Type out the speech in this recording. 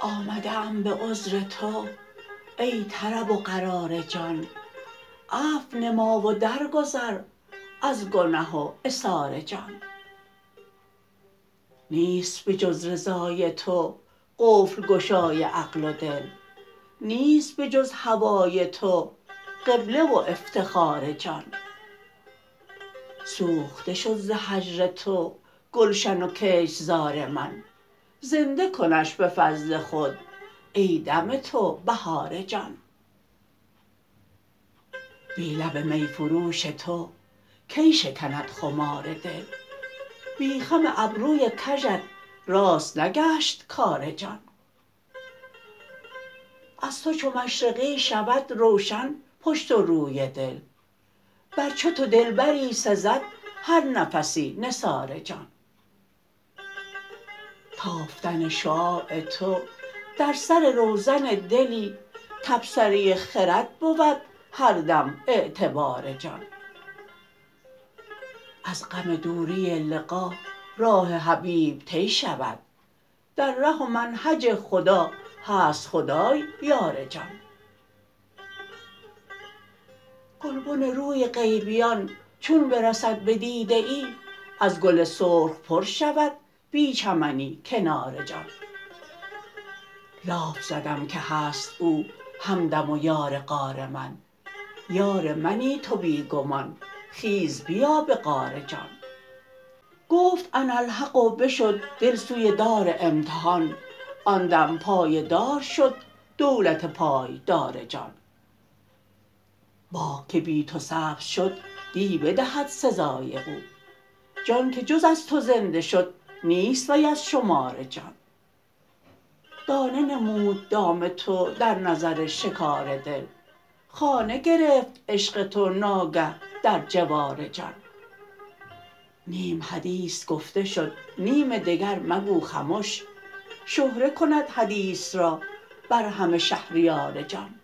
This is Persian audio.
آمده ام به عذر تو ای طرب و قرار جان. عفو نما و درگذر از گنه و عثار جان. نیست به جز رضای تو قفل گشای عقل و دل. نیست به جز هوای تو قبله و افتخار جان. سوخته شد ز هجر تو گلشن و کشتزار من. زنده کنش به فضل خود ای دم تو بهار جان. بی لب می فروش تو کی شکند خمار دل؟ بی خم ابروی کژت راست نگشت کار جان. از تو چو مشرقی شود روشن پشت و روی دل بر چو تو دلبری سزد هر نفسی نثار جان تافتن شعاع تو در سر روزن دلی تبصره خرد بود هر دم اعتبار جان از غم دوری لقا راه حبیب طی شود در ره و منهج خدا هست خدای یار جان. گلبن روی غیبیان چون برسد به دیده ای از گل سرخ پر شود بی چمنی کنار جان. لاف زدم که هست او همدم و یار غار من. یار منی تو بی گمان خیز بیا به غار جان. گفت اناالحق و بشد دل سوی دار امتحان. آن دم پایه دار شد دولت پایدار جان. باغ که بی تو سبز شد دی بدهد سزای او. جان که جز از تو زنده شد نیست وی از شمار جان. دانه نمود دام تو در نظر شکار دل. خانه گرفت عشق تو ناگه در جوار جان. نیم حدیث گفته شد نیم دگر مگو خمش. شهره کند حدیث را بر همه شهریار جان